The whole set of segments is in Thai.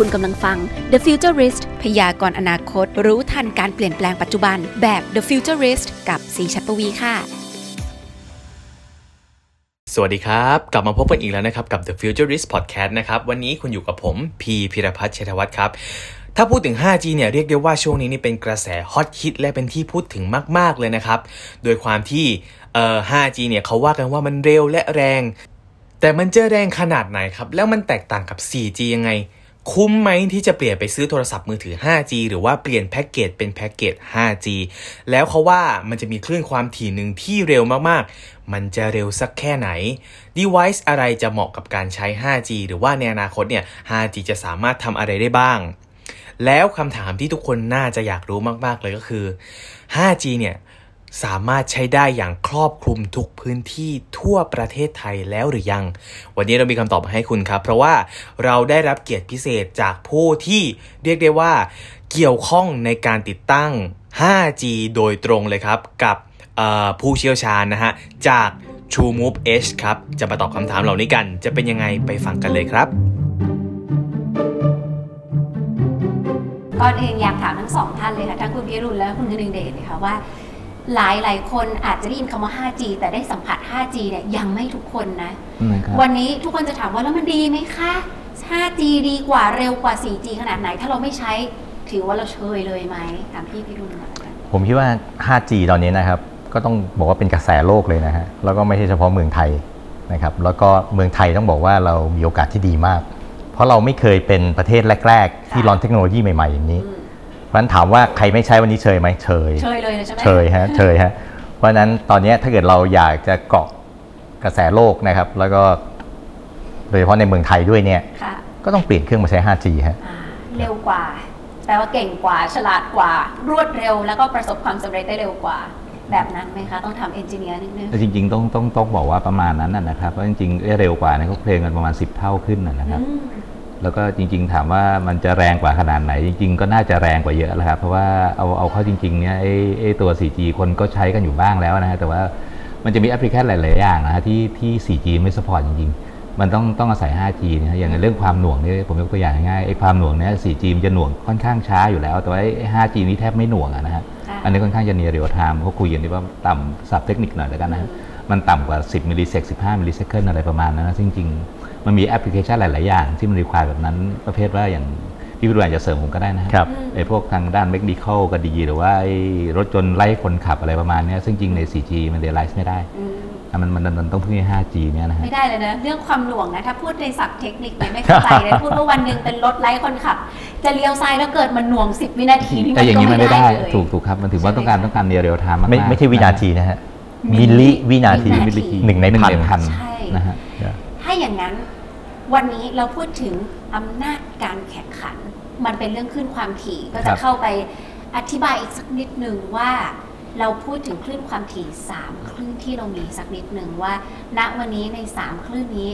คุณกำลังฟัง The Futurist พยากรณ์อนาคต รู้ทันการเปลี่ยนแปลงปัจจุบัน แบบ The Futurist กับสีชัดปวีค่ะ สวัสดีครับ กลับมาพบกันอีกแล้วนะครับ กับ The Futurist Podcast นะครับ วันนี้คุณอยู่กับผม พีพิรพัฒน์เชษฐวัฒน์ครับถ้าพูดถึง 5G เนี่ยเรียกได้ว่าช่วงนี้นี่เป็นกระแสฮอตฮิตและเป็นที่พูดถึงมาก ๆ เลยนะครับ โดยความที่เอ่อ 5G เนี่ยเขาว่ากันว่ามันเร็วและแรง แต่มันจะแรงขนาดไหนครับ แล้วมันแตกต่างกับ 4G ยังไง คุ้มไหมที่จะเปลี่ยนไปซื้อโทรศัพท์มือถือ 5G หรือว่าเปลี่ยนแพ็กเกจเป็นแพ็กเกจ 5G แล้วเขาว่ามันจะมีคลื่นความถี่หนึ่งที่เร็วมากๆ มันจะเร็วสักแค่ไหน device อะไรจะเหมาะกับการใช้ 5G หรือว่าในอนาคตเนี่ย 5G จะสามารถทำอะไรได้บ้าง แล้วคำถามที่ทุกคนน่าจะอยากรู้มากๆเลยก็คือ 5G เนี่ย สามารถใช้ได้อย่างครอบคลุมทุกพื้นที่ทั่วประเทศไทยแล้วหรือยัง วันนี้เรามีคำตอบมาให้คุณครับ เพราะว่าเราได้รับเกียรติพิเศษจากผู้ที่เรียกได้ว่าเกี่ยวข้องในการติดตั้ง 5G โดยตรงเลยครับ กับผู้เชี่ยวชาญนะฮะ จาก TrueMove Edge ครับ จะมาตอบคำถามเหล่านี้กัน จะเป็นยังไงไปฟังกันเลยครับก่อนอื่นอยากถามทั้งสองท่านเลยค่ะทั้งคุณพิรุณและคุณกนึงเดชเลยค่ะว่า หลายหลายๆคนอาจจะได้ยินคำว่า 5G แต่ได้สัมผัส 5G เนี่ยยังไม่ทุกคนนะ วันนี้ทุกคนจะถามว่าแล้วมันดีไหมคะ 5G ดีกว่าเร็วกว่า 4G ขนาดไหน ถ้าเราไม่ใช้ถือว่าเราเชยเลยไหมถามพี่พิรุณก่อนละกันผมคิดว่า 5G ตอนนี้นะครับ ก็ต้องบอกว่าเป็นกระแสโลกเลยนะฮะ แล้วก็ไม่ใช่เฉพาะเมืองไทยนะครับ แล้วก็เมืองไทยต้องบอกว่าเรามีโอกาสที่ดีมาก เพราะเราไม่เคยเป็นประเทศแรก ๆ ที่ร้อนเทคโนโลยีใหม่ๆอย่างนี้อืมเพ ราะฉะนั้นถามว่าใครไม่ใช้วันนี้เชยไหมเชยเชยเลยนะใช่ไหมเชยฮะเชยฮะเพราะฉะนั้นตอนนี้ถ้าเกิดเราอยากจะเกาะกระแสโลกนะครับ แล้วก็โดยเฉพาะในเมืองไทยด้วยเนี่ยค่ะก็ต้องเปลี่ยนเครื่องมาใช้ 5G ฮะอ่าเร็วกว่าแปลว่าเก่งกว่าฉลาดกว่ารวดเร็ว แล้วก็ประสบความสำเร็จได้เร็วกว่าแบบนั้นไหมคะต้องทำเอนจิเนียร์นิดนึงแต่จริง ๆ ต้องต้องต้องบอกว่าประมาณนั้นนะนะครับเพราะจริงๆเอ๊ะเร็วกว่าเนี่ยเขาเคลมกันประมาณ 10 เท่าขึ้นนะนะครับอืม แล้วก็จริง ๆ ถามว่ามันจะแรงกว่าขนาดไหน จริง ๆ ก็น่าจะแรงกว่าเยอะแล้วครับ เพราะว่าเอาเอาเข้าจริงๆเนี่ยไอ้ไอ้ตัว 4G คนก็ใช้กันอยู่บ้างแล้วนะฮะแต่ว่ามันจะมีแอปพลิเคชันหลาย ๆ อย่างนะฮะที่ที่ 4G ไม่ support จริง ๆ มันต้องต้องอาศัย 5G นะฮะอย่างในเรื่องความหน่วงนี่ผมยกตัวอย่างง่ายๆไอ้ความหน่วงเนี่ย 4G มันจะหน่วงค่อนข้างช้าอยู่แล้ว แต่ว่าไอ้ 5G นี้แทบไม่หน่วงอะนะฮะค่ะอันนี้ค่อนข้างจะ near real-time เขาคุยกันที่ว่าตามศัพท์เทคนิคหน่อยแล้วกันนะฮะมันต่ำกว่า 10 millisec 15 millisecond อะไรประมาณนั้นนะซึ่งจริง ๆ มันมีแอปพลิเคชันหลาย ๆ อย่าง ที่มัน require แบบนั้นประเภทว่าอย่างพี่วิรุณอาจจะเสริมผมก็ได้นะฮะครับไอ้พวกทางด้าน mechanical ก็ดี หรือว่าไอ้รถยนต์ไร้คนขับอะไรประมาณเนี้ยซึ่งจริงใน 4G มัน realize ไม่ได้อืมอะมันมันมันต้องพึ่งไอ้ 5G เนี่ยนะฮะไม่ได้เลยนะ เรื่องความหน่วงนะ ถ้าพูดในศัพท์เทคนิคเนี่ยไม่เข้าใจเลยพูดว่าวันหนึ่งเป็นรถไร้คนขับ จะเลี้ยวซ้ายแล้วเกิดมันหน่วง 10 วินาทีนี่แต่อย่างนี้มันไม่ได้เลยถูกถูกครับ มันถือว่าต้องการต้องการ near real-time มากๆไม่ไม่ใช่วินาทีนะฮะมิลลิวินาทีมิลลิหนึ่งในพันพันใช่นะฮะถ้าอย่างนั้น วันนี้เราพูดถึงอำนาจการแข่งขัน มันเป็นเรื่องคลื่นความถี่ก็คจะรับเข้าไปอธิบายอีกสักนิดหนึ่งว่า เราพูดถึงคลื่นความถี่สามคลื่นที่เรามีสักนิดหนึ่งว่า ณวันนี้ในสามคลื่นนี้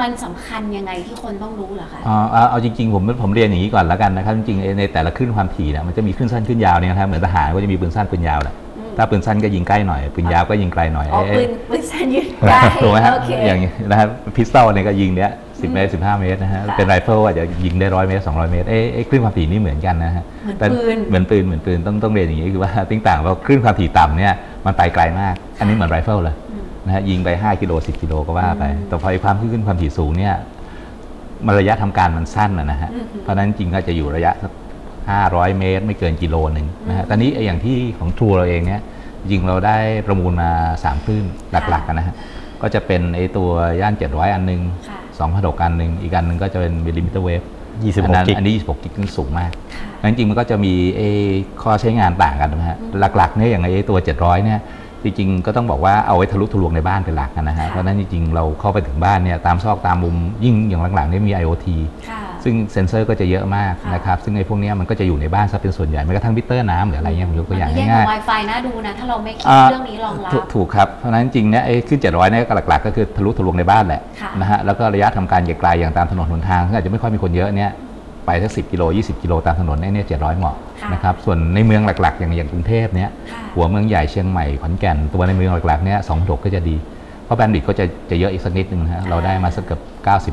มันสำคัญยังไงที่คนต้องรู้เหรอคะเอาเอาเอาจริงๆ ผมผมเรียนอย่างนี้ก่อนแล้วกันนะครับจริงๆในแต่ละคลื่นความถี่เนี่ยมันจะมีคลื่นสั้นคลื่นยาวเนี่ยนะครับเหมือนทหารก็จะมีปืนสั้นปืนยาวแหละอืมถ้าปืนสั้นก็ยิงใกล้หน่อยปืนยาวก็ยิงไกลหน่อยอ๋อเอ้ปืนปืนสั้นยืดได้ถูกไหมฮะโอเคอย่างนี้นะครับ pistol เนี่ยก็ยิงเนี้ย สิบเมตรสิบห้าเมตรนะฮะ ค่ะเป็น rifle อาจจะยิงได้ร้อยเมตรสองร้อยเมตร เอ้ยเอ้ยคลื่นความถี่นี่เหมือนกันนะฮะเหมือนแต่ปืน เหมือนปืน เหมือนปืน ต้องต้องเรียนอย่างนี้คือว่า ติ๊งต่างว่าคลื่นความถี่ต่ำเนี่ยมันไปไกลมาก อันนี้เหมือน rifle เลยอืมนะฮะยิงไป 5 กิโล 10 กิโลก็ว่าไปอืมแต่พอไอ้ความคลื่นความถี่สูงเนี่ยมันระยะทำการมันสั้นนะนะฮะ อืม เพราะฉะนั้นจริงก็จะอยู่ระยะสัก500 เมตร ไม่เกินกิโลหนึ่งนะฮะอืมตอนนี้ไอ้อย่างที่ของ True เราเองเนี่ยจริงเราได้ประมูลมา3คลื่นหลักๆกันนะฮะ ก็จะเป็นไอ้ตัวย่าน 700 อันหนึง ค่ะ 2,600อันหนึ่งอีกอันหนึงก็จะเป็น millimeter wave 26อันนั้น gig อันนี้ 26 gig นี่สูงมากค่ะงั้นจริงๆมันก็จะมีเอข้อใช้งานต่างกันนะฮะอืมหลักๆเนี่ยอย่างไอ้ตัว 700 เนี่ย จริงๆ ก็ต้องบอกว่าเอาไว้ทะลุทะลวงในบ้านเป็นหลักนะฮะค่ะเพราะฉะนั้นจริงๆ เราเข้าไปถึงบ้านเนี่ยตามซอกตามมุมยิ่งอย่างหลังๆเนี่ยมี IoT ค่ะ ซึ่งเซ็นเซอร์ก็จะเยอะมากค่ะนะครับ ซึ่งไอ้พวกเนี้ยมันก็จะอยู่ในบ้านซะเป็นส่วนใหญ่แม้กระทั่งมิเตอร์น้ำหรืออะไรเงี้ยผมยกตัวอย่างมันแย่งง่ายกับๆ Wi-Fi น่าดูนะ ถ้าเราไม่คิดอ่าเรื่องนี้รองรับ ถูกถูกครับ เพราะฉะนั้นจริงๆเนี่ยไอ้คลื่น 700เนี่ยหลักๆ ก็คือทะลุทะลวงในบ้านแหละค่ะนะฮะ แล้วก็ระยะทำการไกลๆอย่างตามถนนหนทางซึ่งอาจจะไม่ค่อยมีคนเยอะเนี่ยไปสักสิบกิโล 20 กิโลตามถนนเนี่ยเนี่ย700เหมาะค่ะนะครับส่วนในเมืองหลักๆ อย่างอย่างกรุงเทพเนี่ยค่ะหัวเมืองใหญ่เชียงใหม่ขอนแก่นตัวในเมืองหลักๆเนี่ยสองก็จะดี เพราะ bandwidth ก็จะจะเยอะอีกสักนิดนึงนะฮะเราได้มาสักเกือบ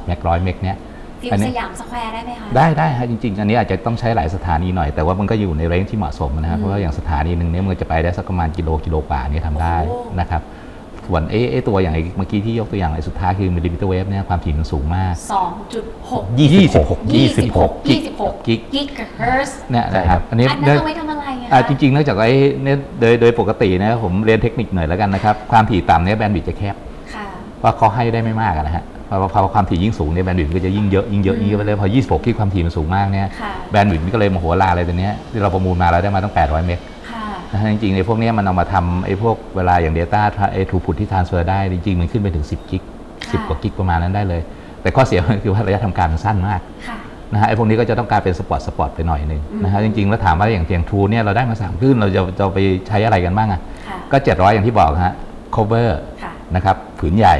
90 meg ร้อย meg เนี่ย ฟิลอันนี้ สยามสแควร์ได้ไหมคะ ได้ได้ฮะจริงๆ อันนี้อาจจะต้องใช้หลายสถานีหน่อย แต่ว่ามันก็อยู่ใน range ที่เหมาะสมนะครับอืมเพราะว่าอย่างสถานีหนึ่งเนี่ยมันจะไปได้สักประมาณกิโลกิโลกว่านี่ทำได้โอ้ นะครับส่วนเอ๊ะเอ๊ะตัวอย่างไอ้เมื่อกี้ที่ยกตัวอย่างไอ้สุดท้ายคือ millimeter wave เนี่ยความถี่มันสูงมาก สองจุดหก26ยี่สิบหกกิยี่กสิบหกกิก กิกะเฮิร์ตเนี่ยนะครับอันนี้อันนั้นเอาไว้ทำอะไรอะอ่าคะจริงๆเนื่องจากไอ้เนี่ยโดยโดยปกตินะผมเรียนเทคนิคหน่อยแล้วกันนะครับ ความถี่ต่ำเนี่ยแบนด์วิดต์จะแคบ ค่ะเพราะเขาให้ได้ไม่มากอะนะฮะเพราะว่าพอความถี่ยิ่งสูงเนี่ยแบนด์วิดต์ก็จะยิ่งเยอะยิ่งเยอะยิ่งเยอะไปเลยพอ 26ที่ความถี่มันสูงมากเนี่ยค่ะแบนด์วิดต์มันก็เลยมโหฬารเลยตัวเนี้ยที่เราประมูลมาเราได้มาตั้ง 800 เมกค่ะนะฮะจริงๆไอ้พวกเนี้ยมันเอามาทำไอ้พวกเวลาอย่าง Data ไอ้ทูพุทที่ transfer ได้ จริงๆ มันขึ้นไปถึง 10 กิกค่ะ10 กว่ากิกประมาณนั้นได้เลย แต่ข้อเสียมันคือว่าระยะทำการมันสั้นมากค่ะนะฮะไอ้พวกนี้ก็จะต้องการเป็น spot spot ไปหน่อยหนึ่งอืมนะฮะจริงๆ แล้วถามว่าอย่างทาง True เนี่ยเราได้มาสามคลื่นเราจะจะไปใช้อะไรกันบ้างอะค่ะก็ 700 อย่างที่บอกฮะ cover ค่ะนะครับผืนใหญ่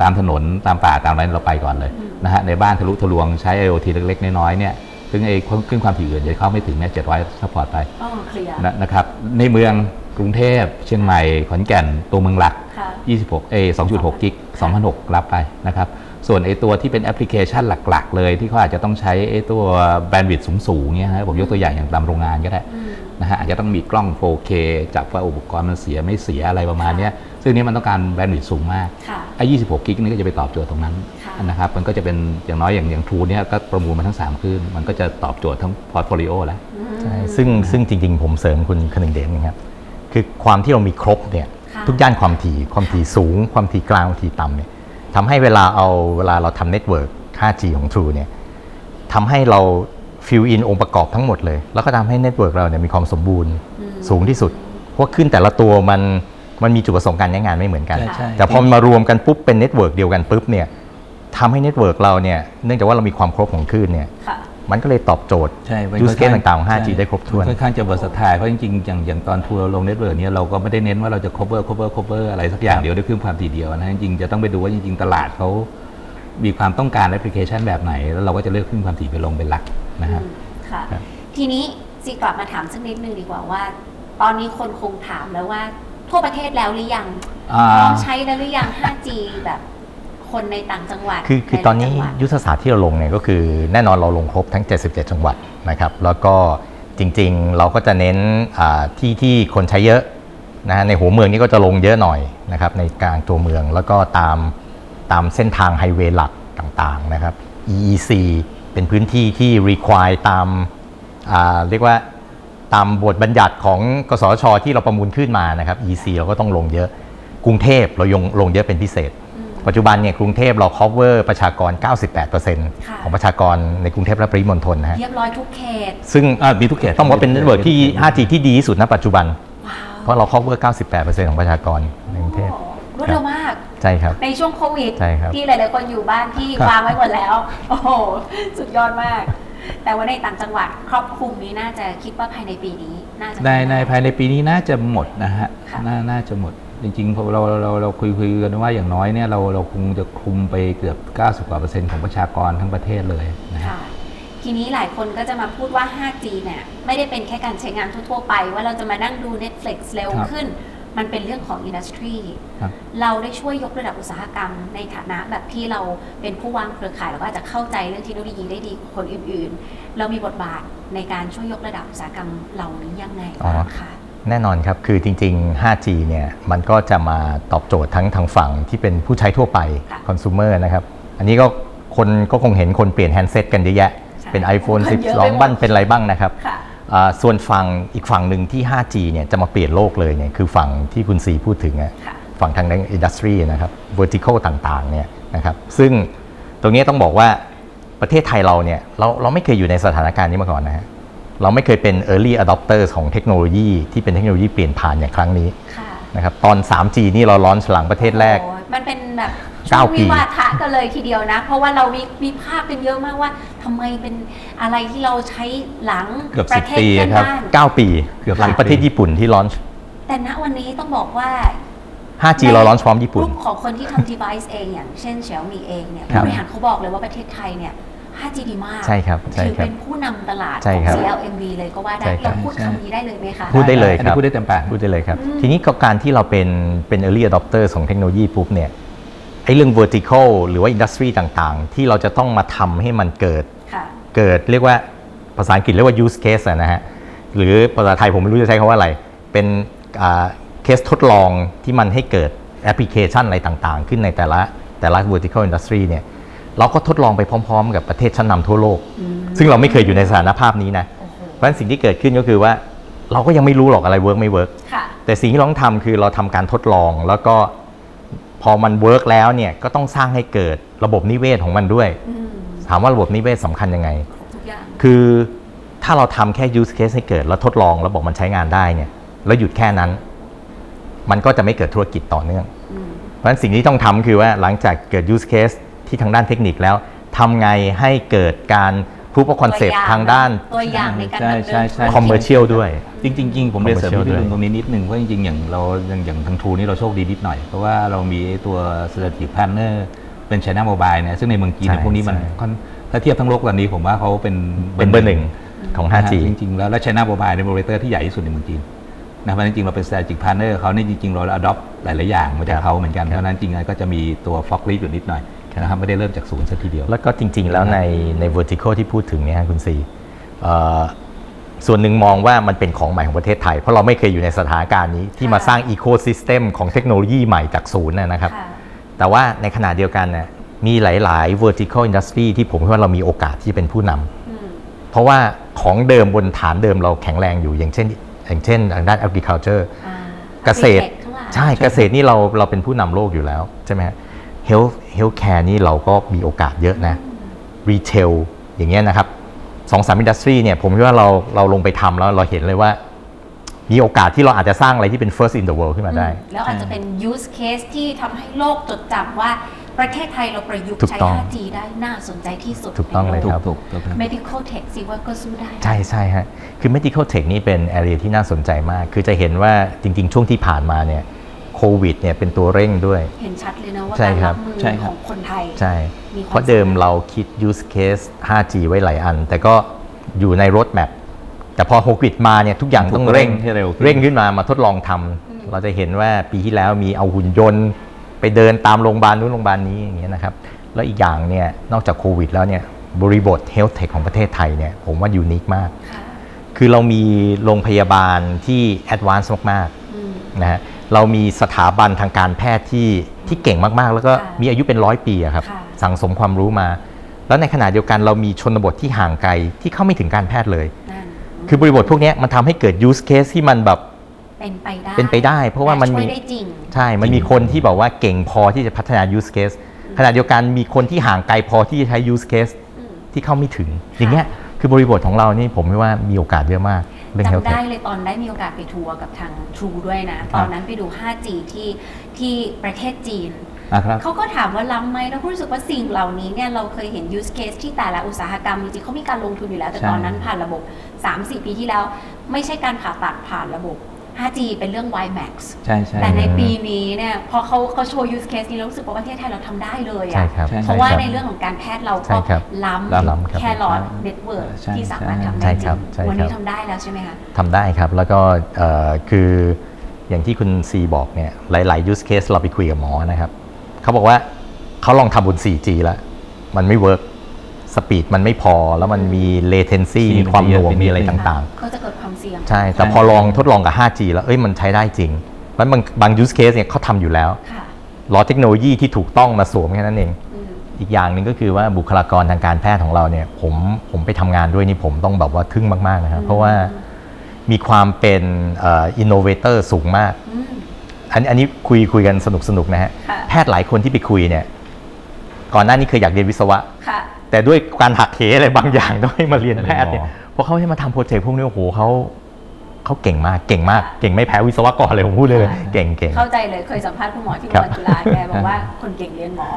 ตามถนนตามป่าตามอะไรเราไปก่อนเลยอืมนะฮะในบ้านทะลุทะลวงใช้ IoT เล็ก ๆ น้อยๆเนี่ยซึ่งไอ้คลื่นความถี่อื่นจะเข้าไม่ถึงเนี่ย700 support ไปอ๋อ clear นะนะครับในเมืองกรุงเทพเชียงใหม่ขอนแก่นตัวเมืองหลักค่ะ26เอ2.6 gig 2,600 รับไปนะครับส่วนไอตัวที่เป็นแอปพลิเคชันหลัก ๆ เลยที่เขาอาจจะต้องใช้ไอตัว bandwidth สูงๆเนี่ยฮะผมยกตัวอย่างอย่างตามโรงงานก็ได้อืมนะฮะอาจจะต้องมีกล้อง 4K จับว่าอุปกรณ์มันเสียไม่เสียอะไรประมาณเนี้ย ซึ่งนี้มันต้องการ bandwidth สูงมากค่ะไอ้26 gig นี่ก็จะไปตอบโจทย์ตรงนั้นค่ะนะครับมันก็จะเป็นอย่างน้อยอย่างอย่าง True เนี่ยก็ประมูลมาทั้ง 3 คลื่น มันก็จะตอบโจทย์ทั้ง portfolio แล้วอืมใช่ซึ่งซึ่งจริง ๆ ผมเสริมคุณคนึงเดชนะครับคือความที่เรามีครบเนี่ยค่ะทุกย่านความถี่ความถี่สูง ความถี่กลางความถี่ต่ำเนี่ยทำให้เวลาเอาเวลาเราทำเน็ตเวิร์ก 5G ของ True เนี่ยทำให้เรา fill in องค์ประกอบทั้งหมดเลย แล้วก็ทำให้ network เราเนี่ยมีความสมบูรณ์อืมสูงที่สุด เพราะคลื่นแต่ละตัวมัน มันมีจุดประสงค์การใช้งานไม่เหมือนกัน ใช่ใช่แต่พอมารวมกันปุ๊บเป็น network เดียวกันปุ๊บเนี่ยทำให้ network เราเนี่ยเนื่องจากว่าเรามีความครบของคลื่นเนี่ยค่ะ มันก็เลยตอบโจทย์ใช่มัน use case ค่อนต่างๆของ 5G ใช่ได้ครบถ้วน ค่อนข้างจะ versatile เพราะจริงๆ อย่างอย่างตอน True เราลง network เนี่ยเราก็ไม่ได้เน้นว่าเราจะ cover cover cover อะไรสักอย่างเดียวด้วยเครื่องความถี่เดียวนะจริงๆจะต้องไปดูว่าจริงๆ ตลาดเขามีความต้องการแอปพลิเคชันแบบไหน แล้วเราก็จะเลือกเครื่องความถี่ไปลงเป็นหลักนะฮะอืมค่ะ ครับ ทีนี้สิกลับมาถามสักนิดนึงดีกว่าว่า ตอนนี้คนคงถามแล้วว่า ทั่วประเทศแล้วหรือยังอ่า ลองใช้แล้วหรือยัง 5G แบบคนในต่างจังหวัดคือคือตอนนี้ใหลายๆจังหวัด ยุทธศาสตร์ที่เราลงเนี่ยก็คือแน่นอนเราลงครบทั้ง 77 จังหวัดนะครับ แล้วก็จริงๆเราก็จะเน้นอ่าที่ที่คนใช้เยอะนะฮะในหัวเมืองนี่ก็จะลงเยอะหน่อยนะครับในกลางตัวเมืองแล้วก็ตามตามเส้นทางไฮเวย์หลักต่างๆนะครับ EEC เป็นพื้นที่ที่ require ตามอ่าเรียกว่า ตามบทบัญญัติของกสชที่เราประมูลขึ้นมานะครับ EC เราก็ต้องลงเยอะ กรุงเทพเรายงลงเยอะเป็นพิเศษ ปัจจุบันเนี่ยกรุงเทพเรา cover ประชากรค่ะ98%ของประชากรในกรุงเทพและปริมณฑลนะฮะเรียบร้อยทุกเขต ซึ่งอ่ามีทุกเขตต้องบอกว่าเป็น network ที่ 5G ที่ดีที่สุดณปัจจุบัน ว้าวเพราะเรา cover 98%ของประชากรในกรุงเทพโอ้รวดเร็วมาก ใช่ครับ ในช่วงโควิด ใช่ครับที่หลาย ๆ คนอยู่บ้านที่ครับ วางไว้หมดแล้ว โอ้โห สุดยอดมาก แต่ว่าในต่างจังหวัดครอบคลุมนี้น่าจะคิดว่าภายในปีนี้น่าจะในในภายในปีนี้น่าจะหมดนะฮะค่ะนาน่าจะหมด จริงๆพอเราเราเราคุยคุยกันว่าอย่างน้อยเนี่ยเราเราคงจะคุมไปเกือบ 90กว่าเปอร์เซ็นต์ของประชากรทั้งประเทศเลยนะฮะค่ะทีนี้หลายคนก็จะมาพูดว่า 5G เนี่ยไม่ได้เป็นแค่การใช้งานทั่วๆไป ว่าเราจะมานั่งดู Netflix เร็วครับขึ้น มันเป็นเรื่องของอินดัสทรีครับ เราได้ช่วยยกระดับอุตสาหกรรมในฐานะแบบที่เราเป็นผู้วางเครือข่ายแล้วก็อาจจะเข้าใจเรื่องเทคโนโลยีได้ดีกว่าคนอื่นๆ เรามีบทบาทในการช่วยยกระดับอุตสาหกรรมเหล่านี้ยังไงบ้างคะ แน่นอนครับ คือจริง ๆ 5G เนี่ยมันก็จะมาตอบโจทย์ทั้งทางฝั่งที่เป็นผู้ใช้ทั่วไปค่ะคอน sumer นะครับ อันนี้ก็คนก็คงเห็นคนเปลี่ยน handset กันเยอะแยะ ใช่เป็น iPhone คนเยอะไปหมด 12 บ้างเป็นอะไรบ้างนะครับ ค่ะอ่า ส่วนฝั่งอีกฝั่งหนึ่งที่ 5G เนี่ยจะมาเปลี่ยนโลกเลยเนี่ยคือฝั่งที่คุณซีพูดถึงอะค่ะฝั่งทางด้าน industry นะครับ vertical ต่างๆเนี่ยนะครับซึ่งตรงนี้ต้องบอกว่าประเทศไทยเราเนี่ยเราเราไม่เคยอยู่ในสถานการณ์นี้มาก่อนนะฮะเราไม่เคยเป็น early adopter ของเทคโนโลยีที่เป็นเทคโนโลยีเปลี่ยนผ่านอย่างครั้งนี้ค่ะนะครับตอน 3G นี่เราล้อนฉลังประเทศแรกโอ้ยมันเป็นแบบเก้า ช่วงปี วิวาทะกันเลยทีเดียวนะ เพราะว่าเราวิวิพากษ์กันเยอะมากว่าทำไมเป็นอะไรที่เราใช้หลังเกือบ ประเทศ10 ปีเพื่อนครับบ้าน 9 ปี เกือบหลัง10ประเทศปีญี่ปุ่นที่ล้อน แต่ณวันนี้ต้องบอกว่า 5G เราล้อนพร้อมญี่ปุ่น กลุ่มของคนที่ทำ device เองอย่างเช่น Xiaomi เองเนี่ยครัผู้บ บริหารเขาบอกเลยว่าประเทศไทยเนี่ย 5G ดีมากใช่ครับใช่ถือครับ เป็นผู้นำตลาดใช่ของ ครับ CLMV เลยก็ว่าได้ใช่ครับ เราพูดคำนี้ได้เลยไหมคะ พูดได้เลยอันคนี้รับ พูดได้เต็มปาก พูดได้เลยครับทีนี้ก็การที่เราเป็นเป็น early adopter ของเทคโนโลยีปุ๊บเนี่ย ไอ้เรื่อง vertical หรือว่า industry ต่างๆ ที่เราจะต้องมาทำให้มันเกิด ค่ะเกิดเรียกว่าภาษาอังกฤษเรียกว่า use case อะนะฮะ หรือภาษาไทยผมไม่รู้จะใช้คำว่าอะไร เป็นเคสทดลองที่มันให้เกิดแอปพลิเคชันอะไรต่างๆ ขึ้นในแต่ละแต่ละ vertical industry เนี่ย เราก็ทดลองไปพร้อมๆ กับประเทศชั้นนำทั่วโลก ซึ่งเราไม่เคยอยู่ในสถานภาพนี้นะโอ้โหเพราะฉะนั้นสิ่งที่เกิดขึ้นก็คือว่าเราก็ยังไม่รู้หรอกอะไร work ไม่ work ค่ะ แต่สิ่งที่เราต้องทำคือเราทำการทดลองแล้วก็ พอมัน work แล้วเนี่ยก็ต้องสร้างให้เกิดระบบนิเวศของมันด้วยอืมถามว่าระบบนิเวศสำคัญยังไงทุกอย่างคือถ้าเราทำแค่ use case ให้เกิด แล้วทดลองแล้วบอกมันใช้งานได้เนี่ย แล้วหยุดแค่นั้น มันก็จะไม่เกิดธุรกิจต่อเนื่องอืมเพราะฉะนั้นสิ่งที่ต้องทำคือว่าหลังจากเกิด use case ที่ทางด้านเทคนิคแล้วทำไงให้เกิดการ proof of concept ทางด้าน ตัวอย่างในการใช่ดำเนิน ใช่ใช่ธุรกิจ commercial ด้วย จริงๆจริงๆผมเรียนเสริม Commercial พี่ด้วยลุงตรงนี้นิดนึงเพราะจริงๆ อย่างเราอย่างอย่างทางทูนี่เราโชคดีนิดหน่อย เพราะว่าเรามีไอ้ตัว strategic partner เป็น China Mobile เนี่ยซึ่งในเมืองจีนใช่เนี่ยพวกนี้มันใช่ ค่อนถ้าเทียบทั้งโลกตอนนี้ผมว่าเขาเป็นเป็นเบอร์หนึ่งของนะ 5G ฮะจริงๆ แล้วและ China Mobile เป็นโปรเตอร์ที่ใหญ่ที่สุดในเมืองจีนนะเพราะฉะนั้นจริงๆเราเป็น strategic partner เขาเนี่ยจริงๆ เรา adopt หลายๆอย่างมาจากเขาเหมือนกันเพราะฉะนั้นจริงๆก็จะมีตัว fog lead อยู่นิดหน่อย นะครับไม่ได้เริ่มจากศูนย์ซะทีเดียว แล้วก็จริง ๆ แล้วในใน vertical ที่พูดถึงเนี่ยฮะคุณซีเอ่อส่วนหนึ่งมองว่ามันเป็นของใหม่ของประเทศไทย เพราะเราไม่เคยอยู่ในสถานการณ์นี้ที่มาสร้าง ecosystem ของเทคโนโลยีใหม่จากศูนย์นะนะครับค่ะแต่ว่าในขณะเดียวกันน่ะมีหลาย ๆ vertical industry ที่ผมคิดว่าเรามีโอกาสที่จะเป็นผู้นำอืมเพราะว่าของเดิมบนฐานเดิมเราแข็งแรงอยู่อย่างเช่น อย่างเช่นทางด้าน agriculture อ่าเกษตรทั้งหลายใช่เกษตรนี่เราเราเป็นผู้นำโลกอยู่แล้วใช่ไหมฮะ health healthcare นี่เราก็มีโอกาสเยอะนะ retail อย่างเงี้ยนะครับสองสามอินดัสทรีเนี่ยผมคิดว่าเราเราลงไปทำแล้วเราเห็นเลยว่า มีโอกาสที่เราอาจจะสร้างอะไรที่เป็น first in the world ขึ้นมาได้อืมแล้วอาจจะเป็น use case ที่ทำให้โลกจดจำว่าประเทศไทยเราประยุกต์ถูกใช้ต้อง 5G ได้น่าสนใจที่สุดถูกต้องเลยในโครับถูกถูกครับ medical tech สิว่าก็สู้ได้ ใช่ใช่ฮะ คือ medical tech นี่เป็น area ที่น่าสนใจมาก คือจะเห็นว่าจริง ๆ ช่วงที่ผ่านมาเนี่ย โควิดเนี่ยเป็นตัวเร่งด้วย เห็นชัดเลยนะว่าใช่การครัรับบมือใช่คขรับองคนไทย ใช่ มีความเพราะเดิมเราคิด use case 5G ไว้หลายอัน แต่ก็อยู่ใน road map แต่พอโควิดมาเนี่ยทุกอย่างต้องเร่งให้เร็วขึ้น เร่งขึ้นมามาทดลองทำเราจะเห็นว่าปีที่แล้วมีเอาหุ่นยนต์ ไปเดินตามโรงพยาบาลนู้นโรงพยาบาลนี้อย่างเงี้ยนะครับ แล้วอีกอย่างเนี่ยนอกจากโควิดแล้วเนี่ยบริบท health tech ของประเทศไทยเนี่ยผมว่ายูนิคมาก ค่ะคือเรามีโรงพยาบาลที่ advance มากอืมๆนะฮะ เรามีสถาบันทางการแพทย์ที่ที่เก่งมากๆ แล้วก็ค่ะมีอายุเป็นร้อยปีอะครับค่ะ สั่งสมความรู้มา แล้วในขณะเดียวกันเรามีชนบทที่ห่างไกลที่เข้าไม่ถึงการแพทย์เลย นั่นคือบริบทพวกเนี้ยมันทำให้เกิด use case ที่มันแบบเป็นไปได้เป็นไปได้ เพราะว่ามันมีและช่วยได้จริง ใช่ มันมีคนที่บอกว่าเก่งพอที่จะพัฒนา use case ขณะเดียวกันมีคนที่ห่างไกลพอที่จะใช้ use case อืมที่เข้าไม่ถึง อย่างเงี้ยคือบริบทของเรานี่ผมว่ามีโอกาสเยอะมากเรื่อง จำ health ได้ tech เลยตอนได้มีโอกาสไปทัวร์กับทาง True ด้วยนะ ตอนนั้นไปดู 5G ที่ที่ประเทศจีนอะครับเขาก็ถามว่าล้ำไหมแล้วก็รู้สึกว่าสิ่งเหล่านี้เนี่ยเราเคยเห็น use case ที่แต่ละอุตสาหกรรมจริงๆเขามีการลงทุนอยู่แล้ว แต่ใช่ตอนนั้นผ่านระบบ 3-4 ปีที่แล้ว ไม่ใช่การผ่าตัดผ่านระบบ 5G เป็นเรื่อง WiMAX ใช่ใช่แต่ในปีนี้เนี่ยพอเขาเขาโชว์ use case นี้เรารู้สึกว่าประเทศไทยเราทำได้เลยใช่อะครับใช่เพราะว่าใช่คบในเรื่องของการแพทย์เราใช่ก็ครับล้ล้ำำครับแค่หลอดใช่เน็ตเวิร์กใช่ที่สามารถใช่ทำใช่ได้จครัริบงใช่วันนี้ครับทำได้แล้วใช่ไหมคะ ทำได้ครับ แล้วก็เอ่อคืออย่างที่คุณซีบอกเนี่ยหลาย ๆ use case เราไปคุยกับหมอนะครับเขาบอกว่าเขาลองทำบน 4G แล้ว มันไม่ work speed มันไม่พอ แล้วมันมี latency มีความหน่วงมีอะไรต่างก็จะเกิดความเสี่ยงๆใช่ แต่พอลองทดลองกับ 5G แล้วเอ้ยมันใช้ได้จริงแล้วบางบาง use case เนี่ยเขาทำอยู่แล้วค่ะรอเทคโนโลยีที่ถูกต้องมาสวมแค่นั้นเองอืมอีกอย่างหนึ่งก็คือว่าบุคลากรทางการแพทย์ของเราเนี่ย ผมผมไปทำงานด้วยนี่ผมต้องแบบว่าทึ่งมากๆนะครับเพราะว่ามีความเป็น innovator สูงมากอืมอันอันนี้คุยคุยกันสนุกสนุกนะฮะค่ะแพทย์หลายคนที่ไปคุยเนี่ย ก่อนหน้านี้เคยอยากเรียนวิศวะค่ะ แต่ด้วยการหักเหอะไรบางอย่างต้องให้มาเรียนแพทย์เนี่ยหมอพอเขาให้มาทำโปรเจกต์พวกนี้โอ้โหเขาเขาเก่งมากเก่งมากเก่งไม่แพ้วิศวกรเลยผมพูดเลยเลยเก่งเก่งเข้าใจเลยเคยสัมภาษณ์คุณหมอที่ครับโรงพยาบาลจุฬาแกบอกว่าคนเก่งเรียนหมอ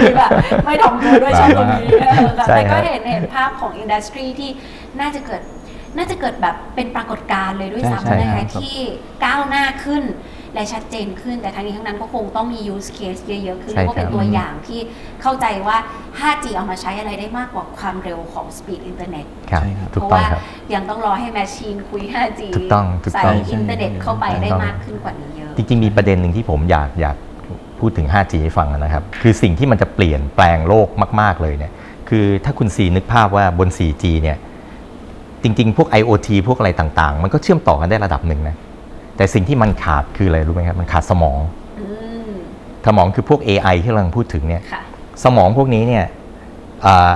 คือแบบไม่ถ่อมตัวด้วยชอบตรงนี้เออค่ะใช่แต่ครัก็บเห็นเห็นภาพของอินดัสทรีที่น่าจะเกิดน่าจะเกิดแบบเป็นปรากฏการณ์เลยด้วยใช่ซ้ำใช่นะครัคะบที่ก้าวหน้าขึ้น และชัดเจนขึ้น แต่ทั้งนี้ทั้งนั้นก็คงต้องมี use case เยอะๆขึ้นใช่แล้วก็เป็นครับตัวอย่างที่เข้าใจว่า 5G เอามาใช้อะไรได้มากกว่าความเร็วของ speed internet ครับใช่ครับ ถูเพกราะต้องว่าครับ ยังต้องรอให้แมชชีนคุย 5G ถูกต้องถูกใส่ต้อง อินเทอร์เน็ตเข้าไปถูกต้องได้มากขึ้นกว่านี้เยอะ จริงๆ มีประเด็นหนึ่งที่ผมอยากอยากพูดถึง 5G ให้ฟังนะครับ คือสิ่งที่มันจะเปลี่ยนแปลงโลกมาก ๆ เลยเนี่ย คือถ้าคุณซีนึกภาพว่าบน 4G เนี่ย จริง ๆ พวก IoT พวกอะไรต่างๆ มันก็เชื่อมต่อกันได้ระดับหนึ่งนะ แต่สิ่งที่มันขาดคืออะไรรู้ไหมครับมันขาดสมองอืมสมองคือพวก AI ที่เรากำลังพูดถึงเนี่ยค่ะสมองพวกนี้เนี่ยอ่า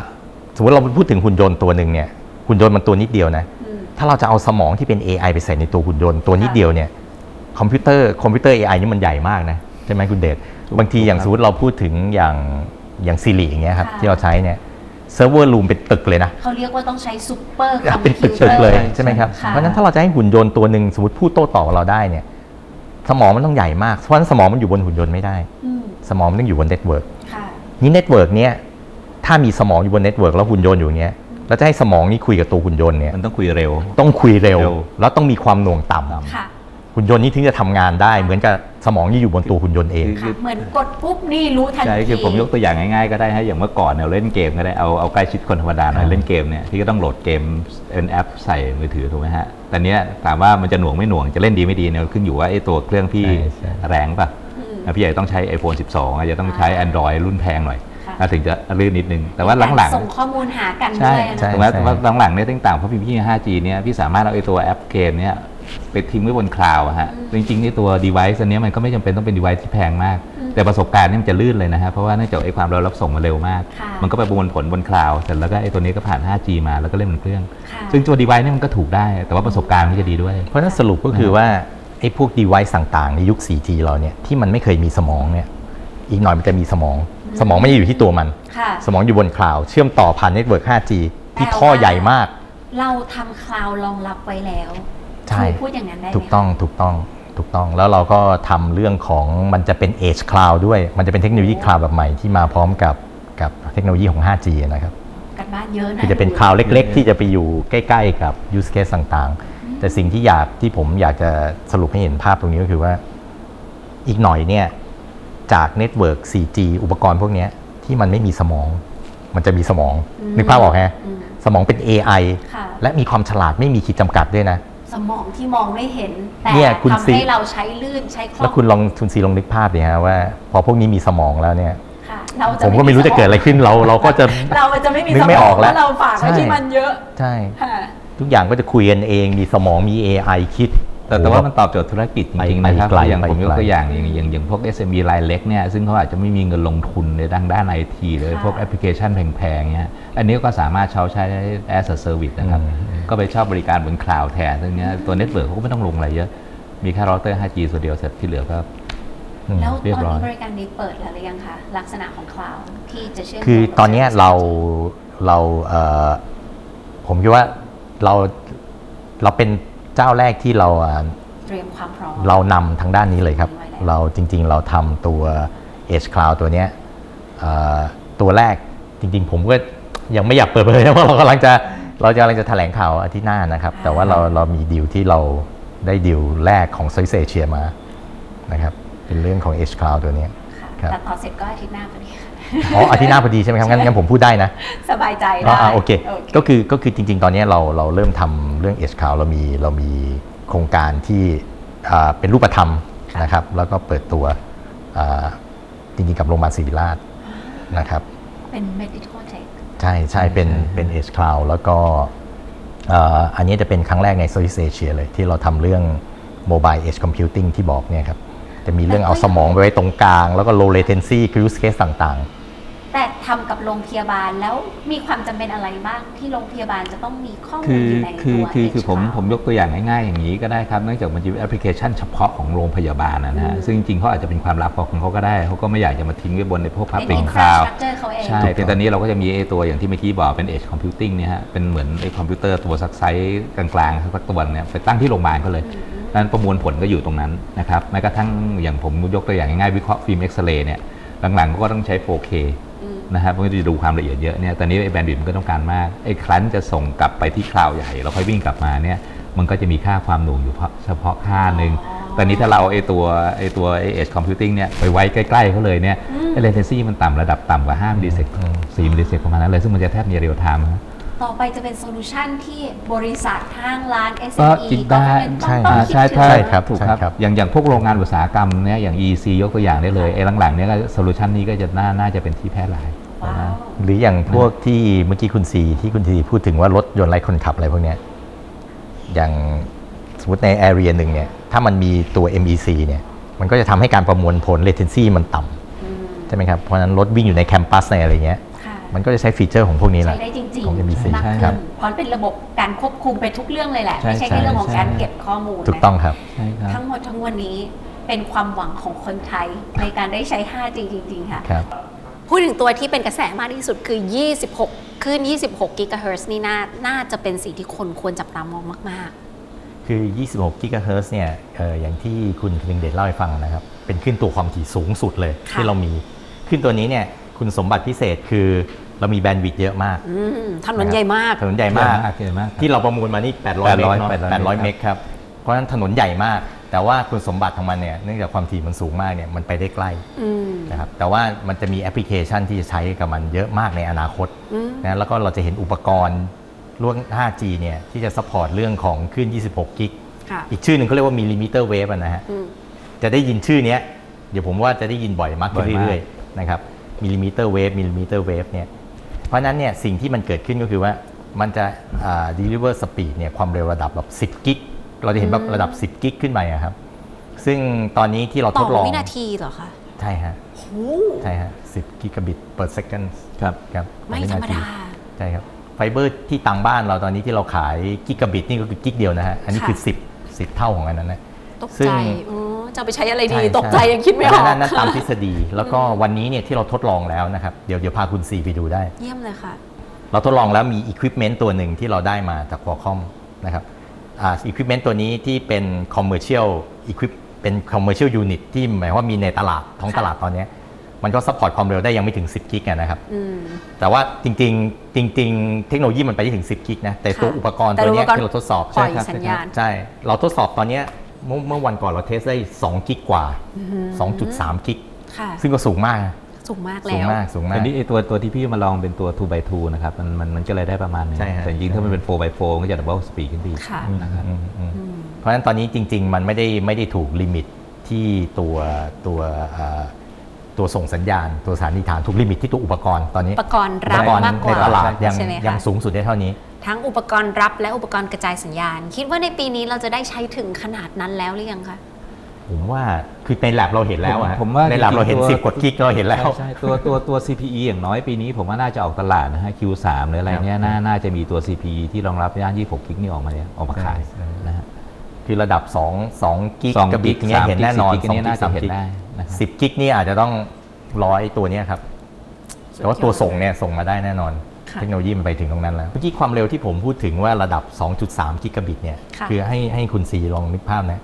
สมมติเราพูดถึงหุ่นยนต์ตัวหนึ่งเนี่ยหุ่นยนต์มันตัวนิดเดียวนะอืมถ้าเราจะเอาสมองที่เป็น AI ไปใส่ในตัวหุ่นยนต์ตัวนิดเดียวเนี่ยคอมพิวเตอร์คอมพิวเตอร์ AI นี่มันใหญ่มากนะใช่ไหมคุณเดชบางทีอย่างสมมติเราพูดถึงอย่างอย่าง Siri อย่างเงี้ยครับค่ะที่เราใช้เนี่ย server room เป็นตึกเลยนะ เขาเรียกว่าต้องใช้ซูเปอร์คอมพิวเตตึก ๆเลยใช่ใช่ไหมครับ ค่ะ เพราะฉะนั้นถ้าเราจะให้หุ่นยนต์ตัวหนึ่งสมมติพูดโต้ตอบกับเราได้เนี่ย สมองมันต้องใหญ่มาก เพราะฉะนั้นสมองมันอยู่บนหุ่นยนต์ไม่ได้ อืมสมองมันต้องอยู่บน network ค่ะ นี่ network เนี้ยถ้ามีสมองอยู่บน network แล้วหุ่นยนต์อยู่อย่างเงี้ยแล้วจะให้สมองนี่คุยกับตัวหุ่นยนต์เนี่ยมันต้องคุยเร็ว ต้องคุยเร็ว เร็ว แล้วต้องมีความหน่วงต่ำค่ะ หุ่นยนต์นี่ถึงจะทำงานได้ เหมือนกับสมองที่อยู่บนตัวหุ่นยนต์เองคือค่ะเหมือนกดปุ๊บนี่รู้ทันที ใช่คือผมยกตัวอย่างง่ายๆก็ได้ฮะอย่างเมื่อก่อนเนี่ยเราเล่นเกมก็ได้เอาเอาใกล้ชิดคนธรรมดาหน่อยอ่าเล่นเกมเนี่ยที่ก็ต้องโหลดเกมเป็นแอปใส่มือถือถูกไหมฮะแต่เนี้ยถามว่ามันจะหน่วงไม่หน่วงจะเล่นดีไม่ดีเนี่ยขึ้นอยู่ว่าไอ้ตัวเครื่องพี่ใช่ใช่ แรงป่ะอืมแล้วพี่ใหญ่ต้องใช้ iPhone 12อาจจะต้องใช้ Android รุ่นแพงหน่อยค่ะแล้วถึงจะลื่นนิดนึงแต่ว่าหลังส่งข้อมูลหากันๆใช่ด้วยนะ ใช่แต่ว่าแต่ว่าหลังๆเนี่ยต่างๆเพราะพี่พี่ 5G เนี่ยพี่สามารถเอาไอ้ตัวแอปเกมเนี่ย ไปทิ้งไว้บนคลาวด์อะฮะจริงๆไอ้ตัว device อันเนี้ยมันก็ไม่จำเป็นต้องเป็น device ที่แพงมากแต่ประสบการณ์เนี่ยมันจะลื่นเลยนะฮะเพราะว่าเนื่องจากไอ้ความเร็วรับส่งมันเร็วมาก ค่ะมันก็ไปประมวลผลบนคลาวด์เสร็จแล้วก็ไอ้ตัวนี้ก็ผ่าน 5G มาแล้วก็เล่นบนเครื่อง ค่ะ ซึ่งตัว device เนี่ยมันก็ถูกได้ แต่ว่าประสบการณ์มันจะดีด้วย เพราะฉะนั้นสรุปก็คือว่าไอ้พวก device ต่างๆ ในยุค 4G เราเนี่ยที่มันไม่เคยมีสมองเนี่ยอีกหน่อยมันจะมีสมอง สมองไม่ได้อยู่ที่ตัวมัน ค่ะ สมองอยู่บนคลาวด์เชื่อมต่อผ่าน network 5G ที่ท่อใหญ่มาก เราทำคลาวด์รองรับไว้แล้ว ใช่ครูพูดอย่างนั้นได้ไหมถูกต้องถูกต้องถูกต้องแล้วเราก็ทำเรื่องของมันจะเป็น Edge Cloud ด้วย มันจะเป็นเทคโนโลยีคลาวด์แบบใหม่ที่มาพร้อมกับกับเทคโนโลยีของ 5G นะครับกันบ้านเยอะนะคือจะเป็นคลาวด์เล็ก ๆ ที่จะไปอยู่ใกล้ ๆ กับ use case ต่างๆ แต่สิ่งที่อยากที่ผมอยากจะสรุปให้เห็นภาพตรงนี้ก็คือว่า อีกหน่อยเนี่ยจากเน็ตเวิร์ก 4G อุปกรณ์พวกเนี้ยที่มันไม่มีสมอง มันจะมีสมอง นึกภาพออกฮะอืมสมองเป็น AI ค่ะและมีความฉลาดไม่มีขีดจำกัดด้วยนะ สมองที่มองไม่เห็น แต่เนี่ยคุณทำซี ให้เราใช้ลื่นใช้คล่องแล้วคุณลองคุณซีลองนึกภาพดิฮะว่าพอพวกนี้มีสมองแล้วเนี่ย ค่ะเราจะผมก็ไม่รู้จะเกิดอะไรขึ้นเราเราก็จะ เราจะไม่มีนึสกมไม่อองอกเพแล้วราะเราฝากไว้ใช่ ที่มันเยอะใช่ ค่ะ ทุกอย่างก็จะคุยกันเองมีสมองมี AI คิด แต่แต่ว่ามันตอบโจทย์ธุรกิจจริงๆนะครับไปไกลอย่างผมไปไกลยกตัวอย่างอย่างอย่างอย่างพวก SME รายเล็กเนี่ยซึ่งเขาอาจจะไม่มีเงินลงทุนในด้านด้านไอทีเลยค่ะ พวกแอปพลิเคชันแพงๆเนี่ยอันนี้ก็สามารถเช่าใช้ as a service นะครับ ก็ไปเช่าบริการบนคลาวด์แทนซึ่งเนี้ยตัว network เขาก็ไม่ต้องลงอะไรเยอะ มีแค่เราเตอร์ 5G ตัวเดียวเสร็จที่เหลือก็อืมแล้วเรียบร้อย ตอนนี้บริการนี้เปิดแล้วหรือยังคะลักษณะของคลาวด์ที่จะเชื่อมคือโยงกับตอนเนี้ย service เราเราเอ่อผมคิดว่าเราเราเป็นเจ้าแรกที่เราอะเตรียมความพร้อมเรานำทางด้านนี้เลยครับไว้แล้วเราจริง ๆ เราทำตัว Edge Cloud ตัวเนี้ยเอ่อตัวแรกจริง ๆ ผมก็ยังไม่อยากเปิดเผยนะเพราะเรากำลังจะ เราจะกำลังจะแถลงข่าวอาทิตย์หน้านะครับ แต่ว่าเราเรามีดีลที่เราได้ดีลแรกของเซเชียมานะครับเป็นเรื่องของ Edge Cloud ตัวเนี้ยค่ะครับแต่ต่อเสร็จก็อาทิตย์หน้าพอดีค่ะอ๋ออาทิตย์หน้าพอดีใช่ไหมครับงั้นงั้นผมพูดได้นะ สบายใจอ๋อได้อ่าโอเคก็คือก็คือจริง ๆ ตอนนี้เราเราเริ่มทำเรื่อง Edge Cloud เรามีเรามีโครงการที่อ่าเป็นรูปธรรมนะครับแล้วก็เปิดตัวอ่าจริงๆกับโรงพยาบาลศิริราชนะครับ เป็น medical tech ใช่ใช่เป็นเป็น Edge Cloud แล้วก็อันนี้จะเป็นครั้งแรกใน Southeast Asia เลยที่เราทำเรื่อง Mobile Edge Computing ที่บอกเนี่ยครับจะมีเรื่องเอาสมองไปไว้ตรงกลาง แล้วก็ low latency use case ต่างๆ แต่ทำกับโรงพยาบาลแล้วมีความจำเป็นอะไรบ้างที่โรงพยาบาลจะต้องมีข้อมูคืลออยู่ในคือตัวคือคือ Edge ผม Cloud ผมยกตัวอย่างง่ายๆอย่างนี้ก็ได้ครับเนื่องจากมันจะเป็นแอปพลิเคชันเฉพาะของโรงพยาบาลนะนะฮะอืมซึ่งจริงๆเขาอาจจะเป็นความลับของเขาก็ได้เขาก็ไม่อยากจะมาทิ้งไว้บนในพวกพับเป็นลิงคลาว infrastructure เขาเอง ใช่เพียงแต่นี้เราก็จะมีไอ้ตัวอย่างที่เมื่อกี้บอกเป็น Edge Computing เนี่ยฮะ เป็นเหมือนไอ้คอมพิวเตอร์ตัวสักไซส์กลางๆสักตัวเนี่ยไปตั้งที่โรงพยาบาลเขาเลยนั้นประมวลผลก็อยู่ตรงนั้นนะครับ แม้กระทั่งอย่างผมยกตัวอย่างง่ายๆวิเคราะห์ฟิล์มเอ็กซเรย์เนี่ย หลังๆก็ต้องใช้ 4K อืม นะครับมันก็จะดูความละเอียดเยอะเนี่ยตอนนี้ไอ้ bandwidth มันก็ต้องการมากไอ้ครั้นจะส่งกลับไปที่คลาวด์ใหญ่แล้วค่อยวิ่งกลับมาเนี่ยมันก็จะมีค่าความหน่วงอยู่เฉพาะค่าหนึ่งตอนนี้ถ้าเราไอ้ตัวไอ้ตัวไอเอชคอมพิวติ้งเนี่ยไปไว้ใกล้ๆเขาเลยเนี่ยไอ้ latency มันต่ำระดับต่ำกว่า5มิลลิเซก4มิลลิเซกประมาณนั้นเลยซึ่งมันจะแทบมีเรียลไทม์ ต่อไปจะเป็นโซลูชันที่บริษัทห้างร้าน ก็ SME คิดก็ได้เป็นต้ใช่องต้องอ่าคิดใช่ถึง ใช่ใช่ครับถูกใช่ครับครับ อย่างอย่างพวกโรงงานอุตสาหกรรมเนี่ยอย่าง EC ยกตัวอย่างได้เลยไอ้หลังๆเนี่ยก็โซลูชันนี้ก็จะน่าน่าจะเป็นที่แพร่หลาย ว้าว หรืออย่างพวกที่เมื่อกี้คุณซีที่คุณซีพูดถึงว่ารถยนต์ไร้คนขับอะไรพวกเนี้ยอย่างสมมติใน area หนึ่งเนี่ยถ้ามันมีตัว MEC เนี่ยมันก็จะทำให้การประมวลผล latency มันต่ำอืมใช่ไหมครับ เพราะฉะนั้นรถวิ่งอยู่ในแคมปัสในอะไรเงี้ยค่ะ มันก็จะใช้ฟีเจอร์ของพวกนี้แหใช้ละ ได้จริงของ MBC มากใช่ขึ้ครันบเพราะเป็นระบบการควบคุมไปทุกเรื่องเลยแหละ ใช่ไม่ใช่ใช่แค่เรื่องของใช่ การเก็บข้อมูลถูกต้องครับ ใช่ครับ ทั้งหมดทั้งวันนี้เป็นความหวังของคนไทยในการได้ใช้ 5G จริง ๆ ค่ะ ครับ พูดถึงตัวที่เป็นกระแสมากที่สุดคือ 26ขึ้น26กิกะเฮิรตซ์นี่น่าน่าจะเป็นสิ่งที่คนควรจับตามองมาก คือ 26 กิกะเฮิรตซ์เนี่ยเอ่ออย่างที่คุณคนึงเดชเล่าให้ฟังนะครับ เป็นขึ้นตัวความถี่สูงสุดเลยค่ะ ที่เรามี ขึ้นตัวนี้เนี่ยคุณสมบัติพิเศษคือ เรามีแบนด์วิดต์เยอะมากๆอืมถนนใหญ่มากถนนใหญ่มากใหญ่มาก ที่เราประมูลมานี่800เมก800เนาะ800 800เมกครับเพราะฉะนั้นถนนใหญ่มาก แต่ว่าคุณสมบัติของมันเนี่ยเนื่องจากความถี่มันสูงมากเนี่ยมันไปได้ใกล้อืมนะครับแต่ว่ามันจะมีแอปพลิเคชันที่จะใช้กับมันเยอะมากในอนาคตอืมนะแล้วก็เราจะเห็นอุปกรณ์ร่วง 5G เนี่ยที่จะ support เรื่องของคลื่น 26 gig ค่ะอีกชื่อหนึ่งเขาเรียกว่า millimeter wave นะฮะอืมจะได้ยินชื่อเนี้ยเดี๋ยวผมว่าจะได้ยินบ่อยมากขึ้นบ่อยมากเรื่อยๆนะครับ millimeter wave millimeter wave เนี่ย เพราะฉะนั้นเนี่ยสิ่งที่มันเกิดขึ้นก็คือว่ามันจะอ่า deliver speed เนี่ยความเร็วระดับแบบ 10 gig เราจะเห็นแบบระดับ 10 gig ขึ้นไปอะครับ ซึ่งตอนนี้ที่เราต่ทอดลองวินาทีเหรอคะใช่ฮะโหใช่ฮะ10 กิกะบิต per second ครับครับไม่ต่อวิธรนรมทีดาใช่ครับไฟเบอร์ที่ตังบ้านเราตอนนี้ที่เราขายกิกะบิตนี่ก็คือกิกเดียวนะฮะ อันนี้คือค่ะ10 10 เท่าของอันนั้นนะตกซึ่ใจงอ๋อ จะเอาไปใช้อะไรดีใช่ตกใจใช่ยังคิดไม่ออกนั่นนั่นตามทฤษฎี แล้วก็วันนี้เนี่ยที่เราทดลองแล้วนะครับ เดี๋ยวเดี๋ยวพาคุณซีไปดูได้ เยี่ยมเลยค่ะ เราทดลองแล้วมีอุปกรณ์ตัวหนึ่งที่เราได้มาจาก Qualcomm นะครับอ่าอุปกรณ์ตัวนี้ที่เป็น commercial equip เป็น commercial unit ที่หมายว่ามีในตลาดท้องตลาดตอนเนี้ยมันก็ support ความเร็วได้ยังไม่ถึง 10 gig อะนะครับอืมแต่ว่าจริงๆ จริง ๆ เทคโนโลยีมันไปได้ถึง 10 gig นะ แต่ตัวค่ะอุปกรณ์แต่ตัวเนี้ยอุปกรณ์ที่เราทดสอบปล่อยใช่ครับสัญญาณใช่ เราทดสอบตอนเนี้ย เมื่อเมื่อวันก่อนเรา test ได้2 gig กว่า 2.3 gig ค่ะ ซึ่งก็สูงมากนะสูงมากสูแล้งว มากสูงมาอักนนี้ไอ้ตัวตัวที่พี่มาลองเป็นตัว 2 by 2นะครับมันมันมันก็เลยได้ประมาณหนึงใช่ฮะ แต่จริงๆถ้ามันเป็น 4 by 4ก็จะ double speed ขึ้นไปอีกค่ะ นะครับ อืมอืมเพราะฉะนั้นตอนนี้จริง ๆ มันไม่ได้ไม่ได้ถูก limit ที่ตัวตัวเอ่อตัวส่งสัญญาณ ตัวสถานีฐานถูก limit ที่ตัวอุปกรณ์ตอนนี้อุปกรณ์รับอุปกรณ์มากกในว่า ในตลาดยังใช่ไหมยังคะสูงสุดได้เท่านี้ ทั้งอุปกรณ์รับและอุปกรณ์กระจายสัญญาณ คิดว่าในปีนี้เราจะได้ใช้ถึงขนาดนั้นแล้วหรือยังคะผมว่าคือใน lab เราเห็นแล้วอะผมว่าใน lab จริงๆเราเห็นตัวสิบกว่า gig เราเห็นแล้วใช่ใช่ตัวตัวตัว CPE อย่างน้อยปีนี้ ผมว่าน่าจะออกตลาดนะฮะ Q3 หรืออะไรเนี้ยน่าน่าจะมีตัว CPE ที่รองรับย่าน26กิกนี่ออกมาเนี่ยออกมาขายใช่นะฮะคือระดับ 2 2กิกสองกะบิตกิกเนี้ยสามเห็นแน่นอนกิกสี่กิกอันนี้น่าจะเห็นกิกได้นะครับสิบกิกนี่อาจจะต้องร้อยตัวเนี้ยครับแต่ว่าตัวส่งเนี่ยส่งมาได้แน่นอนค่ะ เทคโนโลยีมันไปถึงตรงนั้นแล้ว เมื่อกี้ความเร็วที่ผมพูดถึงว่าระดับ 2.3 กิกะบิตเนี่ยค่ะคือให้ให้คุณซีลองนึกภาพนะ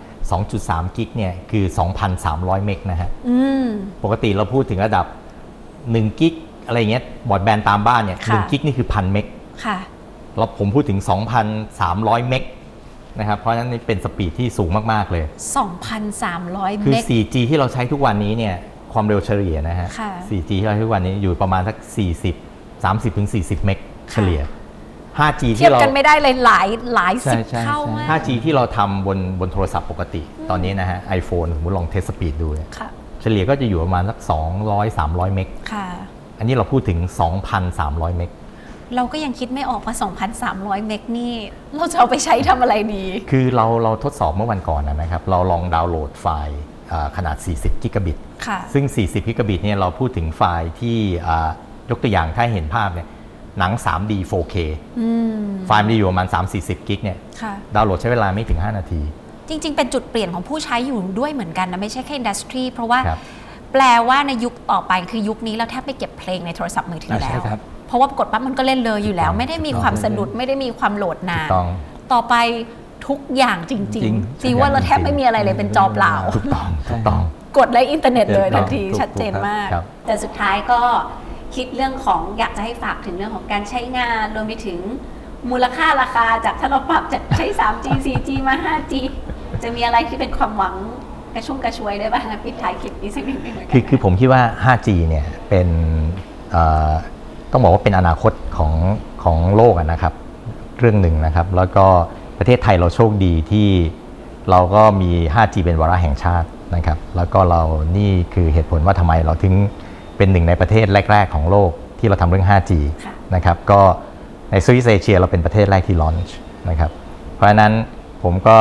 2.3 กิกเนี่ยคือ 2,300 เมกนะฮะอืมปกติเราพูดถึงระดับ 1 กิกอะไรเงี้ยบอร์ดแบนด์ตามบ้านเนี่ยค่ะ1กิกนี่คือพันเมกค่ะเราผมพูดถึง 2,300 เมกนะครับ เพราะฉะนั้นนี่เป็นสปีดที่สูงมาก ๆ เลย 2,300คือเมก 4G ที่เราใช้ทุกวันนี้เนี่ยความเร็วเฉลี่ยนะฮะค่ะ 4G ที่เราใช้ทุกวันนี้อยู่ประมาณสัก 40 30ถึง40 เมกเฉลี่ย 5G เทียที่บเรา กันไม่ได้เลยหลายหลายใช่สิบใช่เท่าใช่ มาก 5G ที่เราทำบนบนโทรศัพท์ปกติ ตอนนี้นะฮะ iPhone สมมติลองเทสสปีดดูเนี่ยค่ะ เฉลี่ยก็จะอยู่ประมาณสัก 200 300 เมก ค่ะ อันนี้เราพูดถึง 2,300 เมก เราก็ยังคิดไม่ออกว่า 2,300 เมกนี่ เราจะเอาไปใช้ทำอะไรดี คือเราเราทดสอบเมื่อวันก่อนนะนะครับ เราลองดาวน์โหลดไฟล์อ่าขนาด 40 กิกะบิต ค่ะ ซึ่ง 40 กิกะบิตเนี่ยเราพูดถึงไฟล์ที่อ่า ยกตัวอย่างถ้าเห็นภาพเนี่ยหนัง 3D 4K อืมไฟล์มันจะอยู่ประมาณ 3-40 กิกเนี่ยค่ะดาวน์โหลดใช้เวลาไม่ถึง 5 นาที จริง ๆ เป็นจุดเปลี่ยนของผู้ใช้อยู่ด้วยเหมือนกันนะ ไม่ใช่แค่อินดัสทรีเพราะว่าครับแปลว่าในยุคต่อไปคือยุคนี้เราแทบไม่เก็บเพลงในโทรศัพท์มือถืออ่าแล้ใช่วครับเพราะว่ากดปั๊บมันก็เล่นเลยอยู่แล้ว ไม่ได้มีความสะดุดไม่ได้มีความโหลดนาถูนกต้องต่อไปทุกอย่างจจริริงงๆจีว่าเราแทบไม่มีอะไรเลยเป็นจอเปล่าถูกต้องถูกต้องกดไลค์อินเทอร์เน็ตเลยถูกต้ทัอนงทีถูกชัดเจนถูกครับมากครับแต่สุดท้ายก็ คิดเรื่องของอยากจะให้ฝากถึงเรื่องของการใช้งานรวมไปถึงมูลค่าราคาจากถ้าเราปรับจากใช้ 3G 4G มา 5G จะมีอะไรที่เป็นความหวังกระชุ่มกระชวยได้บ้างปิดท้ายคลิปนี้สักนิดนึงแล้วกันคือคือผมคิดว่า 5G เนี่ยเป็นต้องบอกว่าเป็นอนาคตของของโลกนะครับ เรื่องหนึ่งนะครับ แล้วก็ประเทศไทยเราโชคดีที่เราก็มี 5G เป็นวาระแห่งชาตินะครับ แล้วก็เรานี่คือเหตุผลว่าทำไมเราถึง เป็นหนึ่งในประเทศแรก ๆ ของโลกที่เราทำเรื่อง 5G นะครับก็ในสวิตเซอร์เชียเราเป็นประเทศแรกที่ลอนช์นะครับเพราะฉะนั้นผมก็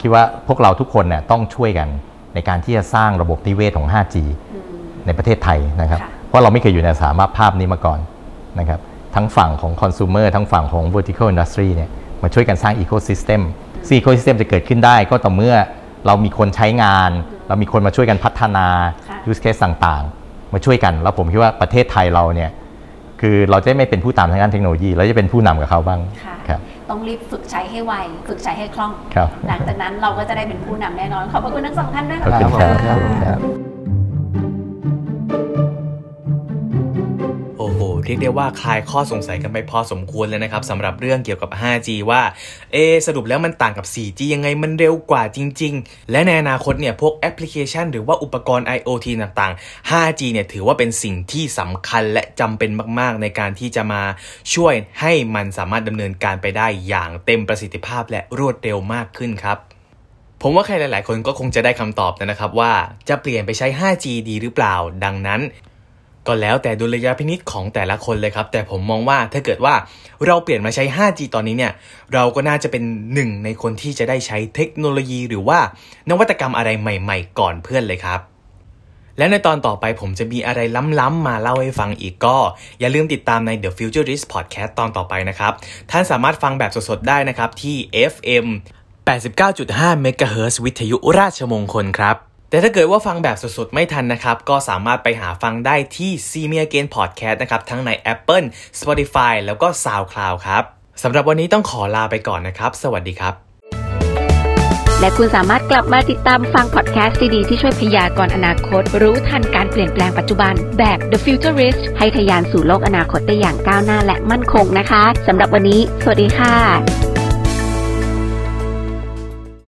คิดว่าพวกเราทุกคนเนี่ยต้องช่วยกันในการที่จะสร้างระบบนิเวศของ 5G ในประเทศไทยนะครับ เพราะเราไม่เคยอยู่ในสามารถภาพนี้มาก่อนนะครับทั้งฝั่งของคอน sumer ทั้งฝั่งของ vertical industry เนี่ยมาช่วยกันสร้าง ecosystem ซี ecosystem จะเกิดขึ้นได้ก็ต่อเมื่อเรามีคนใช้งาน เรามีคนมาช่วยกันพัฒนา use case ต่างๆ มาช่วยกัน แล้วผมคิดว่าประเทศไทยเราเนี่ยคือเราจะไม่เป็นผู้ตามทางด้านเทคโนโลยี เราจะเป็นผู้นำกับเขาบ้างครับต้องรีบฝึกใช้ให้ไว ฝึกใช้ให้คล่องครับหลังจากนั้นเราก็จะได้เป็นผู้นำแน่นอน ขอบพระคุณทั้งสองท่านด้วยขอบค่ะ เรียกได้ว่าคลายข้อสงสัยกันไปพอสมควรเลยนะครับสำหรับเรื่องเกี่ยวกับ 5G ว่าเอสรุปแล้วมันต่างกับ 4G ยังไงมันเร็วกว่าจริง ๆ และในอนาคตเนี่ยพวกแอปพลิเคชัน หรือว่าอุปกรณ์ IoT ต่างๆ 5G เนี่ยถือว่าเป็นสิ่งที่สำคัญและจำเป็นมาก ๆ ในการที่จะมาช่วยให้มันสามารถดำเนินการไปได้อย่างเต็มประสิทธิภาพและรวดเร็วมากขึ้นครับผมว่าใครหลาย ๆ คนก็คงจะได้คำตอบนะครับว่าจะเปลี่ยนไปใช้ 5G ดีหรือเปล่า ดังนั้น ก็แล้วแต่ดุลยพินิษของแต่ละคนเลยครับ แต่ผมมองว่าถ้าเกิดว่าเราเปลี่ยนมาใช้ 5G ตอนนี้เนี่ย เราก็น่าจะเป็นหนึ่งในคนที่จะได้ใช้เทคโนโลยีหรือว่านวัตกรรมอะไรใหม่ๆ ก่อนเพื่อนเลยครับและในตอนต่อไปผมจะมีอะไรล้ำๆมาเล่าให้ฟังอีกก็ อย่าลืมติดตามใน The Futurist Podcast ตอนต่อไปนะครับ ท่านสามารถฟังแบบสดๆได้นะครับที่ FM 89.5 MHz วิทยุราชมงคลครับ แต่ถ้าเกิดว่าฟังแบบสดๆ ไม่ทันนะครับ ก็สามารถไปหาฟังได้ที่ c m e a g a i n Podcast นะครับ ทั้งใน Apple Spotify แล้วก็ SoundCloud ครับสำหรับวันนี้ต้องขอลาไปก่อนนะครับ สวัสดีครับ และคุณสามารถกลับมาติดตามฟังพอดแคสต์ดีๆที่ช่วยพยากรณ์อนาคต รู้ทันการเปลี่ยนแปลงปัจจุบันแบบ The Futurist ให้ทะยานสู่โลกอนาคตได้อย่างก้าวหน้าและมั่นคงนะคะสำหรับวันนี้ สวัสดีค่ะ